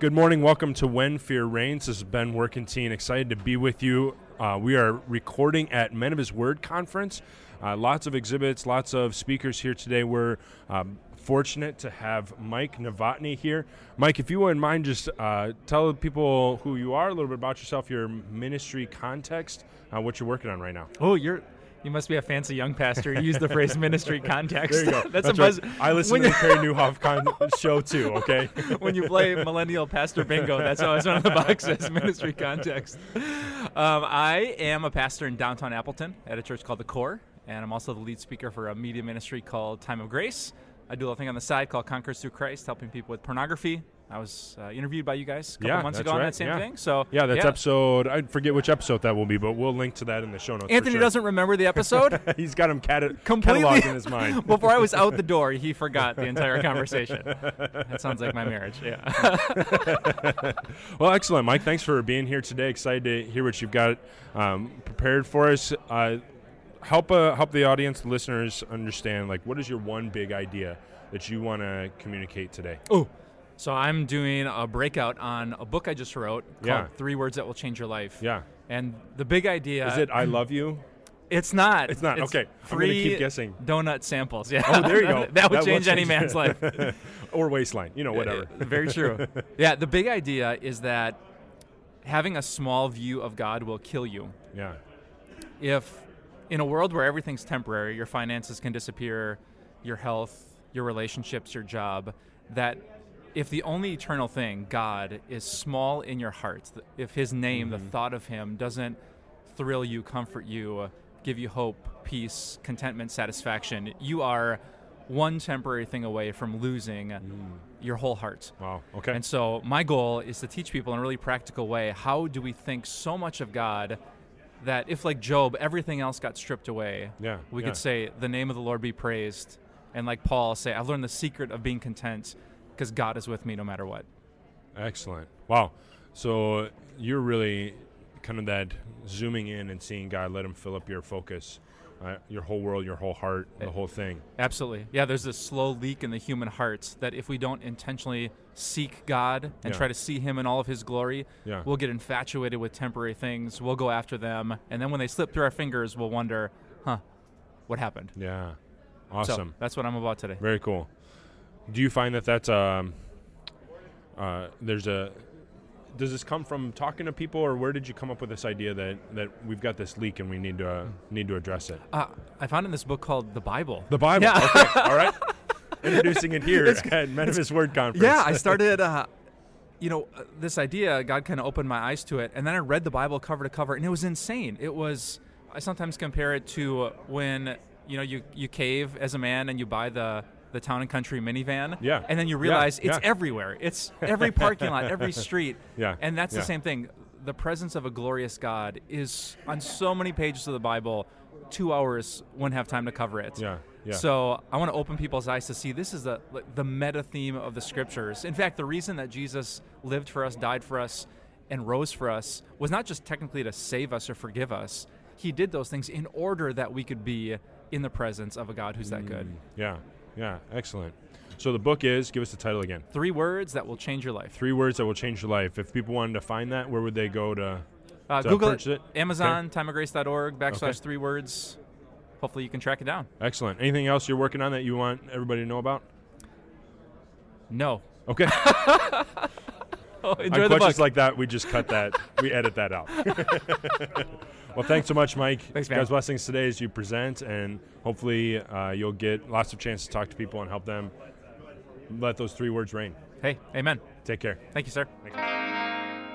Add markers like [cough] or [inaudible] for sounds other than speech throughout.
Good morning. Welcome to When Fear Reigns. This is Ben Workentine. Excited to be with you. Uh, we are recording at Men of His Word conference. Uh, lots of exhibits, lots of speakers here today. We're um, fortunate to have Mike Novotny here. Mike, if you wouldn't mind, just uh, tell people who you are, a little bit about yourself, your ministry context, uh, what you're working on right now. Oh, you're you must be a fancy young pastor. You use the phrase [laughs] ministry context. There you go. [laughs] That's, That's a buzz. right. I listen to the Carey Nieuwhof con- show too. Okay. [laughs] when you play millennial pastor bingo, that's always one of the boxes. ministry context. Um, I am a pastor in downtown Appleton at a church called the Core, and I'm also the lead speaker for a media ministry called Time of Grace. I do a little thing on the side called Conquers Through Christ, helping people with pornography. I was uh, interviewed by you guys a couple Yeah, months ago on that same Yeah. thing. So Yeah, that's episode. I forget which episode that will be, but we'll link to that in the show notes. Anthony sure. doesn't remember the episode. [laughs] He's got him cata- Completely- cataloged in his mind. [laughs] Before I was out the door, he [laughs] forgot the entire conversation. That sounds like my marriage. Yeah. Well, excellent, Mike. Thanks for being here today. Excited to hear what you've got um, prepared for us. Uh, help uh, help the audience, the listeners, understand like what is your one big idea that you want to communicate today? Oh, so I'm doing a breakout on a book I just wrote called Yeah. Three Words That Will Change Your Life. Yeah, And the big idea is it I love you? It's not. It's not. Okay. I'm gonna keep guessing. Donut samples. Yeah. Oh, there you go. [laughs] that would will change any man's life. [laughs] or waistline, you know, uh, whatever. Uh, very true. [laughs] Yeah. The big idea is that having a small view of God will kill you. yeah, if in a world where everything's temporary, your finances can disappear, your health, your relationships, your job, that if the only eternal thing, God, is small in your heart, if His name, the mm-hmm. thought of Him, doesn't thrill you, comfort you, give you hope, peace, contentment, satisfaction, you are one temporary thing away from losing mm. your whole heart. wow. Okay. And so my goal is to teach people in a really practical way how do we think so much of God that if like Job everything else got stripped away, Yeah, we yeah. could say the name of the Lord be praised and like Paul say I've learned the secret of being content because God is with me no matter what. Excellent. Wow. So you're really kind of that zooming in and seeing God let Him fill up your focus, uh, your whole world, your whole heart, the whole thing. Absolutely. Yeah, there's this slow leak in the human heart that if we don't intentionally seek God and Yeah. try to see him in all of his glory, Yeah. we'll get infatuated with temporary things. We'll go after them, and then when they slip through our fingers, we'll wonder, "Huh, what happened?" Yeah. So Awesome. that's what I'm about today. Very cool. Do you find that that's um, uh, there's a does this come from talking to people, or where did you come up with this idea that, that we've got this leak and we need to uh, need to address it? Uh, I found in this book called the Bible. The Bible. Yeah. Okay. All right. [laughs] Introducing it here [laughs] at Men of His Word conference. yeah, I started. Uh, you know, uh, this idea, God kind of opened my eyes to it, and then I read the Bible cover to cover, and it was insane. It was. I sometimes compare it to when you know you you cave as a man and you buy the the town and country minivan. Yeah. And then you Yeah, realize it's yeah. everywhere. It's [laughs] every parking lot, every street. [laughs] Yeah, And that's yeah. the same thing. The presence of a glorious God is on so many pages of the Bible. Two hours wouldn't have time to cover it. Yeah. Yeah. So I want to open people's eyes to see this is the the meta theme of the scriptures. In fact, the reason that Jesus lived for us, died for us, and rose for us was not just technically to save us or forgive us. He did those things in order that we could be in the presence of a God who's that good. Mm, yeah. Yeah. Excellent. So the book is. Give us the title again. Three words that will change your life. Three words that will change your life. If people wanted to find that, where would they go to? Uh, to Google it, it? Amazon, timeofgrace.org, backslash Okay. three words. Hopefully you can track it down. Excellent. Anything else you're working on that you want everybody to know about? No. Okay. [laughs] Oh, [laughs] on the questions book. like that, we just cut that. we edit that out. [laughs] well, thanks so much, Mike. Thanks, man. God's blessings today as you present, and hopefully uh, you'll get lots of chances to talk to people and help them let those three words reign. hey, amen. Take care. Thank you, sir.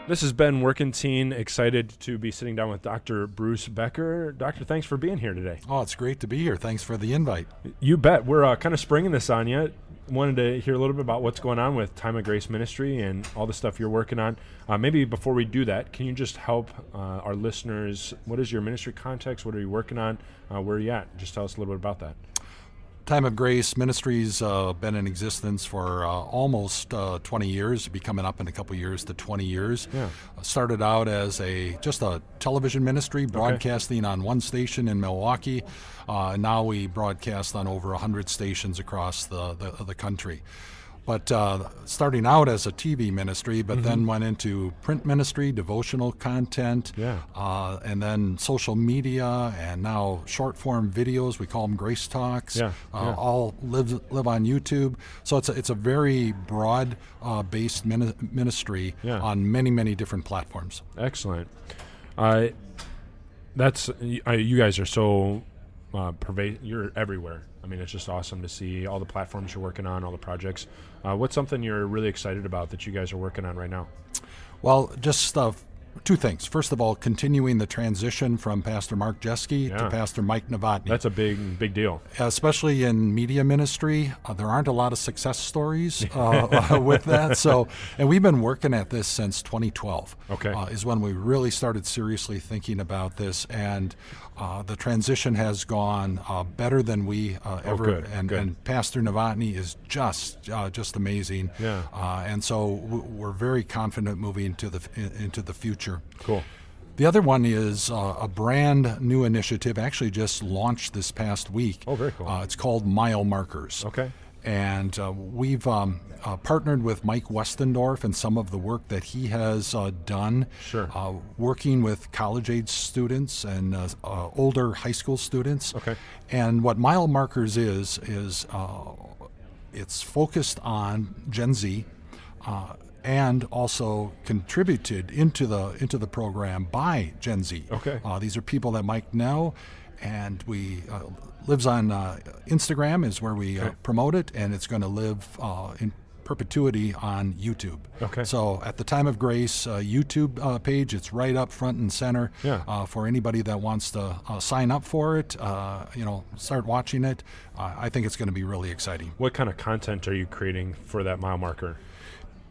This has been Workentine. Excited to be sitting down with Dr. Bruce Becker. Doctor, thanks for being here today. Oh, it's great to be here. Thanks for the invite. You bet. We're uh, kind of springing this on you. Wanted to hear a little bit about what's going on with Time of Grace Ministry and all the stuff you're working on. Uh, maybe before we do that, can you just help uh, our listeners? What is your ministry context? What are you working on? Uh, where are you at? Just tell us a little bit about that. Time of Grace Ministries uh, been in existence for uh, almost uh, 20 years, be coming up in a couple years to 20 years. Yeah. Started out as a just a television ministry, broadcasting on one station in Milwaukee. Uh, now we broadcast on over 100 stations across the, the, the country. But uh, starting out as a TV ministry, but Mm-hmm. then went into print ministry, devotional content, Yeah. uh, and then social media, and now short form videos. We call them Grace Talks. Yeah, Uh, yeah. All live live on YouTube. So it's a, it's a very broad uh, based mini- ministry Yeah. on many many different platforms. Excellent. Uh, that's uh, you guys are so uh, pervasive. You're everywhere. I mean, it's just awesome to see all the platforms you're working on, all the projects. Uh, what's something you're really excited about that you guys are working on right now? Well, just uh, two things. First of all, continuing the transition from Pastor Mark Jeske Yeah. to Pastor Mike Novotny. That's a big, big deal. especially in media ministry, uh, there aren't a lot of success stories uh, [laughs] [laughs] with that. So, and we've been working at this since 2012. Okay. uh, is when we really started seriously thinking about this, and uh, the transition has gone uh, better than we uh, ever. Oh, good, and, good. and Pastor Novotny is just uh, just amazing. Yeah. Uh, and so we're very confident moving to the into the future. Cool. The other one is uh, a brand new initiative, actually just launched this past week. Oh, very cool. Uh, it's called Mile Markers. Okay. And uh, we've um, uh, partnered with Mike Westendorf and some of the work that he has uh, done. Sure. Uh, working with college age students and uh, uh, older high school students. Okay. And what Mile Markers is, is uh, it's focused on Gen Z. And also contributed into the into the program by Gen Z. Okay. Uh, these are people that Mike know, and we uh, lives on uh, Instagram is where we uh, promote it, and it's going to live uh, in perpetuity on YouTube. Okay. So at the Time of Grace uh, YouTube uh, page, it's right up front and center Yeah. uh, for anybody that wants to uh, sign up for it. Uh, you know, start watching it. Uh, I think it's going to be really exciting. What kind of content are you creating for that mile marker?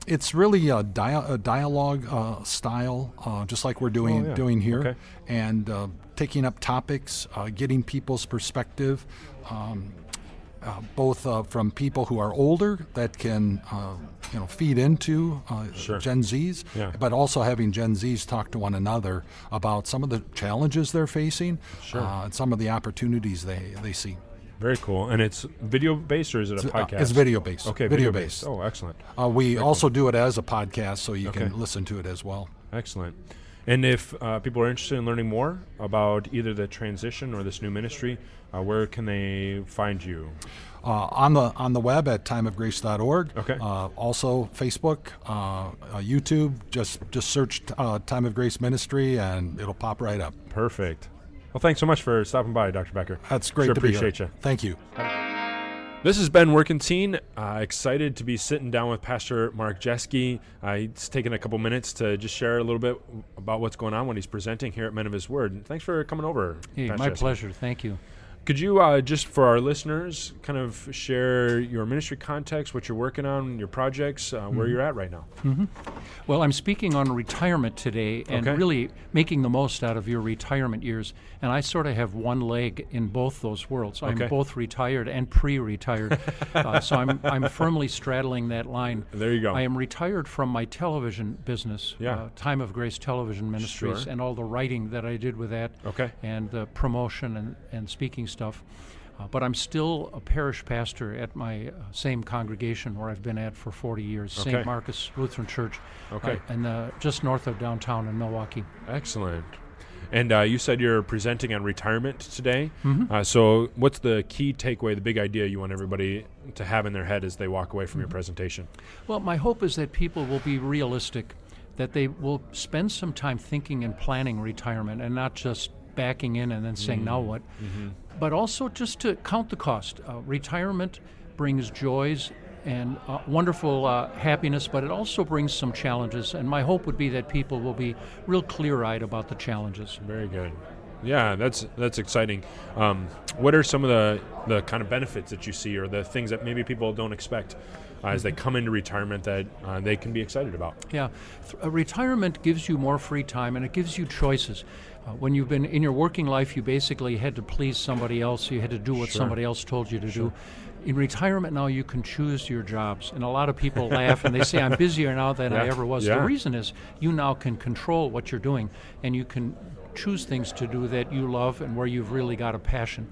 It's really a, dia- a dialogue uh, style, uh, just like we're doing Oh, yeah. doing here, Okay. and uh, taking up topics, uh, getting people's perspective, um, uh, both uh, from people who are older that can uh, you know feed into uh, Sure. Gen Zs, Yeah. but also having Gen Zs talk to one another about some of the challenges they're facing, Sure. uh, and some of the opportunities they they see. Very cool. And it's video based or is it a Uh, podcast? it's video based. Okay, video video based. Oh, excellent. Uh, we also do it as a podcast, so you Okay. can listen to it as well. Excellent. And if uh, people are interested in learning more about either the transition or this new ministry, uh, where can they find you? uh, on the on the web at timeofgrace.org. Okay. Uh, also Facebook, uh, uh, YouTube. Just just search uh, Time of Grace Ministry and it'll pop right up. Perfect. Well, thanks so much for stopping by, Dr. Becker. That's great Sure to be here. appreciate you. Thank you. This has been Workentine. Uh, excited to be sitting down with Pastor Mark Jeske. Uh, he's taken a couple minutes to just share a little bit about what's going on when he's presenting here at Men of His Word. Thanks for coming over. Hey, Pastor my Jeske. pleasure. Thank you. Could you uh, just for our listeners kind of share your ministry context, what you're working on, your projects, uh, Mm-hmm. where you're at right now? Well, I'm speaking on retirement today and Okay. really making the most out of your retirement years. And I sort of have one leg in both those worlds. I'm both retired and pre-retired, [laughs] uh, so I'm I'm firmly straddling that line. There you go. I am retired from my television business, Yeah. uh, Time of Grace Television Ministries, Sure. and all the writing that I did with that, Okay. and the promotion and, and speaking stuff. Uh, but I'm still a parish pastor at my uh, same congregation where I've been at for 40 years, Okay. St. Marcus Lutheran Church, Okay. uh, and uh, just north of downtown in Milwaukee. Excellent. And uh, you said you're presenting on retirement today. Mm-hmm. Uh, so, what's the key takeaway, the big idea you want everybody to have in their head as they walk away from Mm-hmm. your presentation? Well, my hope is that people will be realistic, that they will spend some time thinking and planning retirement and not just backing in and then saying, now what? But also just to count the cost. Uh, retirement brings joys and uh, wonderful uh, happiness, but it also brings some challenges. And my hope would be that people will be real clear eyed about the challenges. Very good. Yeah, that's that's exciting. Um, what are some of the the kind of benefits that you see, or the things that maybe people don't expect uh, as they come into retirement that uh, they can be excited about? Yeah, Th- uh, retirement gives you more free time and it gives you choices. Uh, when you've been in your working life, you basically had to please somebody else. You had to do what Sure. somebody else told you to do. In retirement now, you can choose your jobs, and a lot of people laugh and they say, "I'm busier now than I [laughs] ever was." Yeah. The reason is you now can control what you're doing, and you can choose things to do that you love and where you've really got a passion.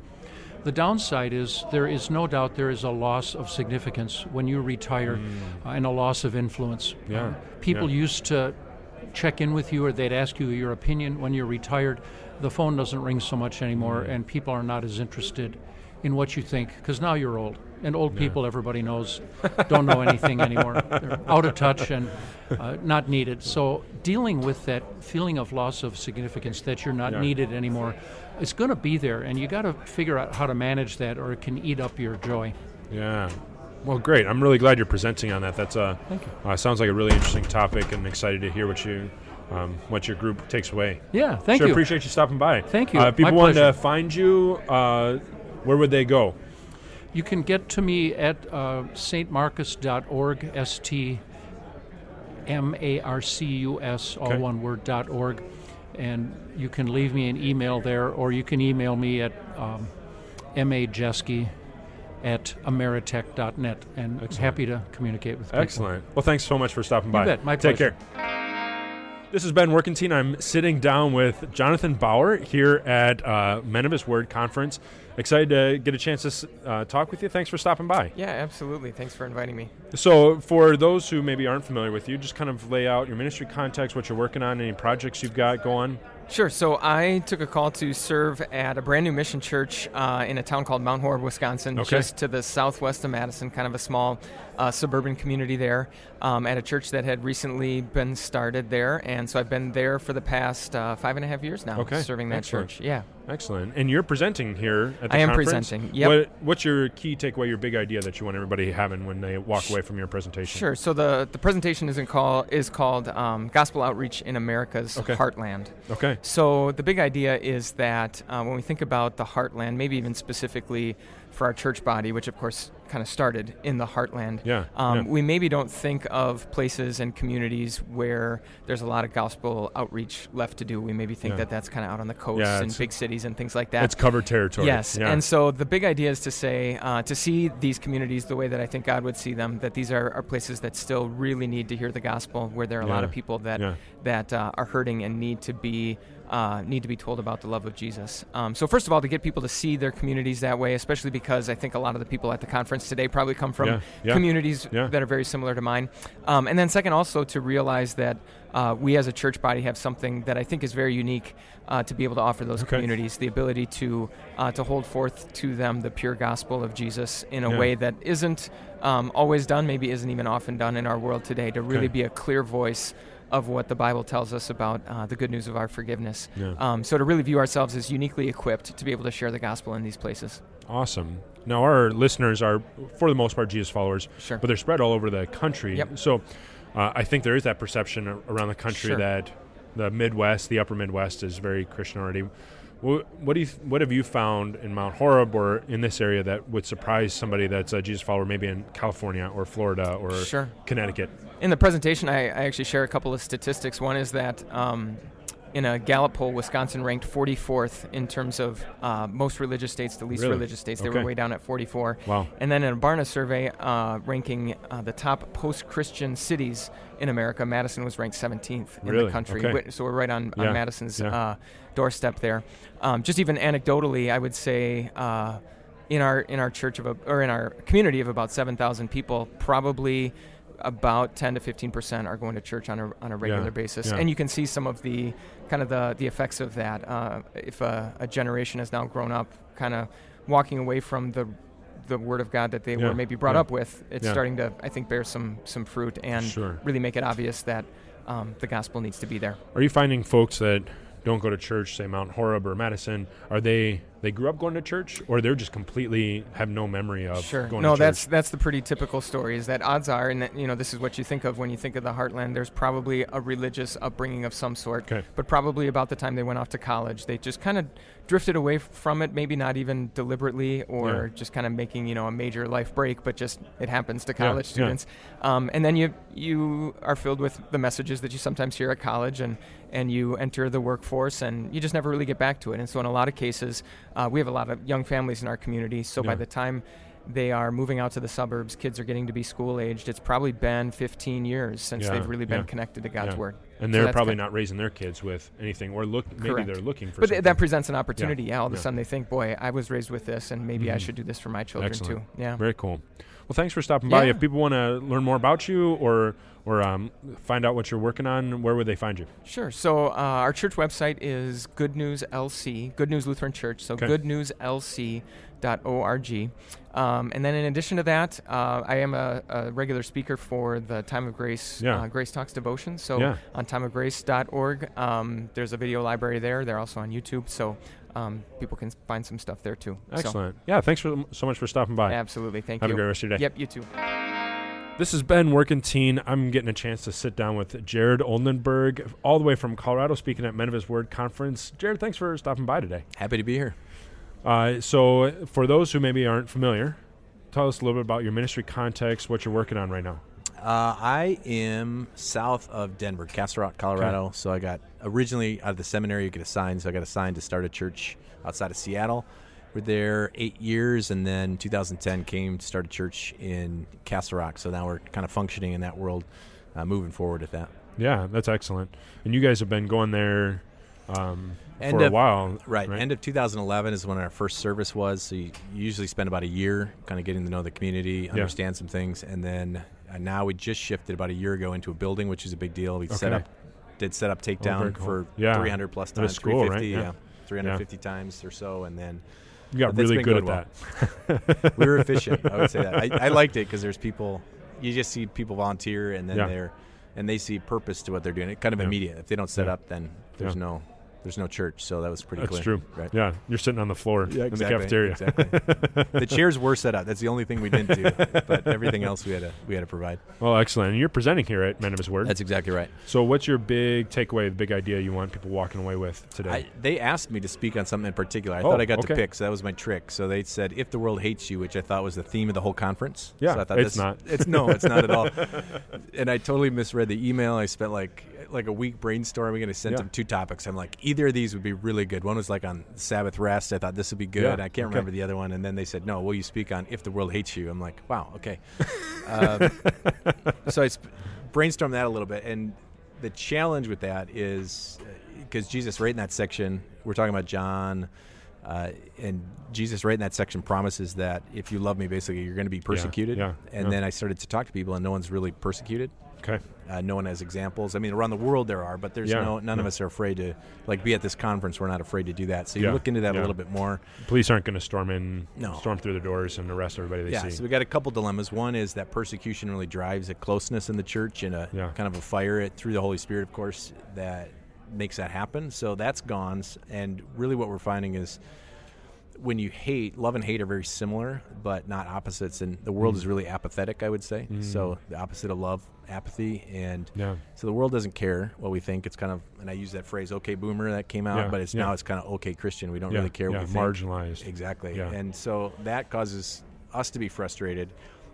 The downside is there is no doubt there is a loss of significance when you retire uh, and a loss of influence. Mm. Yeah, Um, people yeah. used to check in with you or they'd ask you your opinion when you're retired. The phone doesn't ring so much anymore, Mm. and people are not as interested in what you think because now you're old. And old people, everybody knows, [laughs] don't know anything anymore. They're out of touch and uh, not needed. So, dealing with that feeling of loss of significance that you're not Yeah. needed anymore, it's going to be there, and you got to figure out how to manage that, or it can eat up your joy. Yeah. Well, great. I'm really glad you're presenting on that. That's uh, Thank you. uh, sounds like a really interesting topic, and excited to hear what you, um, what your group takes away. Yeah, thank sure, you. appreciate you stopping by. Thank you. Uh, if people want to find you, uh, where would they go? You can get to me at uh, stmarcus.org, S T M A R C U S, all Okay. one word, dot org. And you can leave me an email there, or you can email me at um, majeski at ameritech.net. And Excellent. happy to communicate with people. Excellent. Well, thanks so much for stopping by. You bet. My Take pleasure. care. This is Ben Workentine. I'm sitting down with Jonathan Bauer here at uh, Men of His Word conference. Excited to get a chance to uh, talk with you. Thanks for stopping by. Yeah, absolutely. Thanks for inviting me. So, for those who maybe aren't familiar with you, just kind of lay out your ministry context, what you're working on, any projects you've got going. Sure. So I took a call to serve at a brand new mission church uh, in a town called Mount Horeb, Wisconsin, Okay. just to the southwest of Madison, kind of a small uh, suburban community there, um, at a church that had recently been started there. And so I've been there for the past uh, five and a half years now, Okay. serving that Excellent. church. Yeah. Excellent. And you're presenting here at the I am conference. presenting, yep. What, what's your key takeaway, your big idea that you want everybody having when they walk away from your presentation? Sure. So the, the presentation isn't call, is called um, Gospel Outreach in America's Okay. Heartland. Okay. So the big idea is that uh, when we think about the heartland, maybe even specifically for our church body, which of course kind of started in the heartland, Yeah, um, yeah. we maybe don't think of places and communities where there's a lot of gospel outreach left to do. We maybe think Yeah. that that's kind of out on the coast Yeah, it's- big cities and things like that. It's covered territory. Yes, and so the big idea is to say, uh, to see these communities the way that I think God would see them, that these are, are places that still really need to hear the gospel, where there are a lot of people that that uh, are hurting and need to be uh, need to be told about the love of Jesus. Um, so first of all, to get people to see their communities that way, especially because I think a lot of the people at the conference today probably come from Yeah, yeah, communities yeah. that are very similar to mine. Um, and then second, also to realize that uh, we as a church body have something that I think is very unique uh, to be able to offer those Okay. communities, the ability to uh, to hold forth to them the pure gospel of Jesus in a Yeah. way that isn't um, always done, maybe isn't even often done in our world today, to really Okay. be a clear voice of what the Bible tells us about uh, the good news of our forgiveness. Yeah. Um, so to really view ourselves as uniquely equipped to be able to share the gospel in these places. Awesome. Now, our listeners are, for the most part, Jesus followers, Sure. but they're spread all over the country. Yep. So, uh, I think there is that perception around the country Sure. that the Midwest, the Upper Midwest, is very Christian already. What, what do you? What have you found in Mount Horeb or in this area that would surprise somebody that's a Jesus follower, maybe in California or Florida or Sure. Connecticut? In the presentation, I, I actually share a couple of statistics. One is that um, in a Gallup poll, Wisconsin ranked 44th in terms of uh, most religious states to least Really? religious states. They Okay. were way down at 44. Wow. And then in a Barna survey uh, ranking uh, the top post-Christian cities in America, Madison was ranked 17th in Really? the country. Okay. So we're right on, Yeah. on Madison's Yeah. uh, doorstep there. Um, just even anecdotally, I would say uh, in our in our church of a, or in our community of about 7,000 people, probably about 10 to 15 percent are going to church on a on a regular Yeah. basis, Yeah. and you can see some of the kind of the the effects of that. Uh, if a, a generation has now grown up, kind of walking away from the the word of God that they Yeah. were maybe brought up with, it's starting to I think bear some some fruit and Sure. really make it obvious that um, the gospel needs to be there. Are you finding folks that don't go to church, say Mount Horeb or Madison, are they they grew up going to church, or they're just completely have no memory of Sure. going No, to church? that's that's the pretty typical story. Is that odds are, and that, you know, this is what you think of when you think of the Heartland. There's probably a religious upbringing of some sort, Okay. but probably about the time they went off to college, they just kind of drifted away from it. Maybe not even deliberately, or Yeah. just kind of making you know a major life break, but just it happens to college yeah. students. Um, and then you you are filled with the messages that you sometimes hear at college, and and you enter the workforce, and you just never really get back to it. And so in a lot of cases, uh, we have a lot of young families in our community. So by the time they are moving out to the suburbs. Kids are getting to be school aged. It's probably been 15 years since Yeah, they've really been yeah, connected to God's yeah. word. And they're that's probably not raising their kids with anything, or look maybe Correct. they're looking for. But something. that presents an opportunity. Yeah, all of a sudden they think, boy, I was raised with this, and maybe I Mhm. should do this for my children Excellent. too. Yeah. Very cool. Well, thanks for stopping by. If people want to learn more about you or or um, find out what you're working on, where would they find you? Sure. So uh, our church website is Good News LC, Good News Lutheran Church. So Okay. goodnewslc.org. Um, and then in addition to that, uh, I am a, a regular speaker for the Time of Grace Yeah. uh, Grace Talks devotion. So Yeah. on timeofgrace.org, um, there's a video library there. They're also on YouTube. So um, people can find some stuff there too. So, Excellent. Yeah, thanks for so much for stopping by. absolutely. Thank Have you. Have a great rest of your day. Yep, you too. This has been Workentine. I'm getting a chance to sit down with Jared Oldenburg, all the way from Colorado, speaking at Men of His Word Conference. Jared, thanks for stopping by today. Happy to be here. Uh, so, for those who maybe aren't familiar, tell us a little bit about your ministry context, what you're working on right now. Uh, I am south of Denver, Castle Rock, Colorado. So I got originally out of the seminary, you get assigned. So I got assigned to start a church outside of Seattle. We're there eight years, and then 2010 came to start a church in Castle Rock. So now we're kind of functioning in that world, uh, moving forward with that. Yeah, that's excellent. And you guys have been going there um, End for a while. Right. End of 2011 is when our first service was. So you usually spend about a year kind of getting to know the community, understand some things, and then uh, now we just shifted about a year ago into a building, which is a big deal. We set up, did set up very takedown cool. for Yeah. 300 plus times, cool, right? 350, Yeah. yeah. 350 times or so, and then You got really been good going at that. [laughs] we were efficient. I would say that. I, I [laughs] liked it because there's people. You just see people volunteer, and then Yeah. they're and they see purpose to what they're doing. It kind of Yeah. immediate. If they don't set Yeah. up, then there's Yeah. no there's no church. So that was pretty clear. That's clear. true. Right. Yeah, you're sitting on the floor Yeah, in the cafeteria. Exactly. [laughs] the chairs were set up. That's the only thing we didn't do, but everything else we had to we had to provide. Well, excellent. And you're presenting here at Men of His Word. That's exactly right. so, what's your big takeaway, the big idea you want people walking away with today? I, they asked me to speak on something in particular. I Oh, thought I got okay. to pick, so that was my trick. So they said, "If the world hates you," which I thought was the theme of the whole conference. Yeah, so I thought it's this- not. It's no, it's not at all. [laughs] And I totally misread the email. I spent like like a week brainstorming, and I sent Yeah. them two topics. I'm like, either of these would be really good. One was like on Sabbath rest. I thought this would be good. Yeah, I can't okay. remember the other one. And then they said, "No, will you speak on if the world hates you?" I'm like, "Wow, okay." [laughs] um, so I sp- brainstormed that a little bit, and the challenge with that is because Jesus, right in that section, we're talking about John, uh, and Jesus, right in that section, promises that if you love me, basically, you're going to be persecuted. yeah, and yeah. then I started to talk to people, and no one's really persecuted. Okay. Uh, no one has examples. I mean, around the world there are, but there's Yeah, no none of us are afraid to like be at this conference. We're not afraid to do that. So you Yeah, look into that yeah. a little bit more. Police aren't going to storm in, No. storm through the doors and arrest everybody they yeah, see. so we got a couple dilemmas. One is that persecution really drives a closeness in the church and a Yeah. kind of a fire it through the Holy Spirit, of course, that makes that happen. So that's gone. And really, what we're finding is when you hate, love and hate are very similar, but not opposites. And the world Mm. is really apathetic, I would say. Mm. So the opposite of love, apathy, and yeah. so the world doesn't care what we think. It's kind of, and I use that phrase, "Okay, boomer," that came out, Yeah, but it's yeah. now it's kind of "Okay, Christian." We don't really care yeah. what we think. marginalized. Exactly. Yeah. And so that causes us to be frustrated.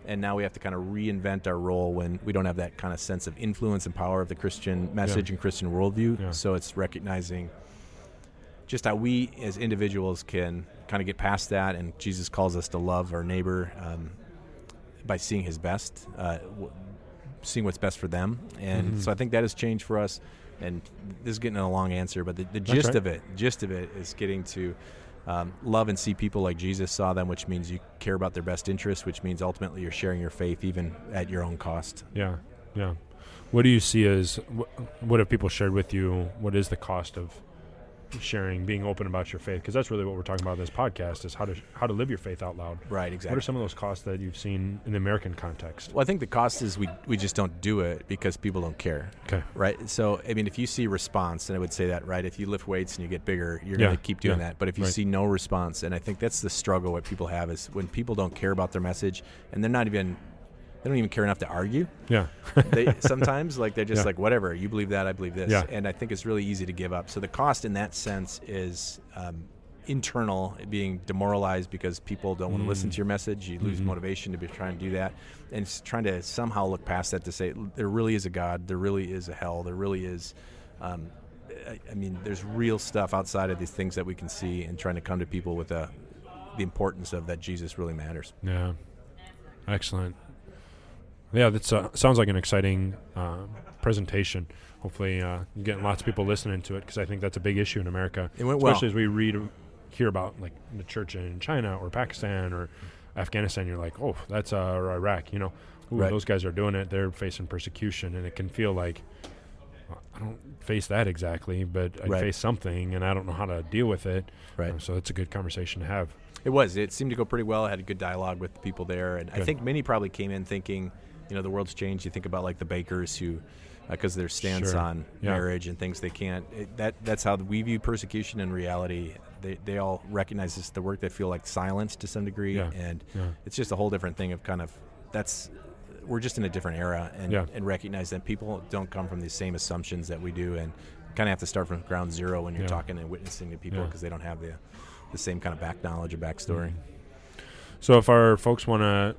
And now we have to kind of reinvent our role when we don't have that kind of sense of influence and power of the Christian message and Christian worldview. So it's recognizing just how we as individuals can kind of get past that. And Jesus calls us to love our neighbor um, by seeing his best, uh, w- seeing what's best for them. And Mhm. so I think that has changed for us. And this is getting a long answer, but the, the gist right. of it, gist of it is getting to um, love and see people like Jesus saw them, which means you care about their best interests, which means ultimately you're sharing your faith even at your own cost. Yeah, yeah. What do you see as wh- what have people shared with you? What is the cost of sharing, being open about your faith? Because that's really what we're talking about in this podcast: is how to how to live your faith out loud. Right, Exactly. What are some of those costs that you've seen in the American context? Well, I think the cost is we we just don't do it because people don't care, Okay. right? So, I mean, if you see response, and I would say that, right? If you lift weights and you get bigger, you're Yeah, going to keep doing yeah, that. But if you right. see no response, and I think that's the struggle what people have is when people don't care about their message, and they're not even they don't even care enough to argue. Yeah. [laughs] they sometimes like they're just Yeah. like whatever you believe that I believe this, Yeah. and I think it's really easy to give up. So the cost in that sense is. Um, internal being demoralized because people don't want to listen Mm. to your message you lose Mhm. motivation to be trying to do that and it's trying to somehow look past that to say there really is a god there really is a hell there really is um, I, I mean there's real stuff outside of these things that we can see and trying to come to people with a, the importance of that jesus really matters Yeah. Excellent. Yeah, that uh, sounds like an exciting uh, presentation. Hopefully, uh, getting lots of people listening to it because I think that's a big issue in America. It went well. Especially as we read, hear about like the church in China or Pakistan or Afghanistan. You're like, oh, that's uh, or Iraq. You know, Ooh, Right. those guys are doing it. They're facing persecution, and it can feel like I don't face that exactly, but I Right. face something, and I don't know how to deal with it. Right. Uh, so it's a good conversation to have. It was. It seemed to go pretty well. I had a good dialogue with the people there, and I think many probably came in thinking, you know, the world's changed. You think about like the bakers who, uh, because their stance Sure. on Yeah. marriage and things they can't. It, that that's how we view persecution in reality. They they all recognize this the work they feel like silenced to some degree, Yeah. and Yeah. it's just a whole different thing of kind of that's we're just in a different era and and recognize that people don't come from these same assumptions that we do and kind of have to start from ground zero when you're talking and witnessing to people because they don't have the the same kind of back knowledge or backstory. Mm-hmm. So if our folks want to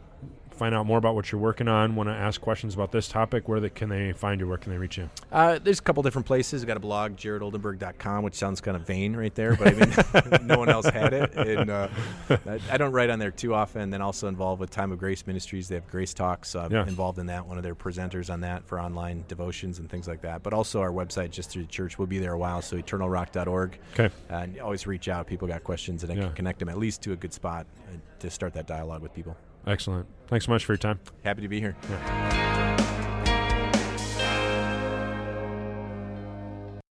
find out more about what you're working on, want to ask questions about this topic, where they, can they find you? Where can they reach you? Uh, there's a couple different places. We've got a blog, jaredoldenburg.com, which sounds kind of vain right there, but I mean, [laughs] no one else had it. And uh, I, I don't write on there too often. Then also involved with Time of Grace Ministries. They have Grace Talks. So I'm Yeah. involved in that. One of their presenters on that for online devotions and things like that. But also our website, just through the church, will be there a while. So eternalrock.org. Okay. And always reach out. People got questions, and I Yeah. can connect them at least to a good spot uh, to start that dialogue with people. Excellent. Thanks so much for your time. Happy to be here. Yeah.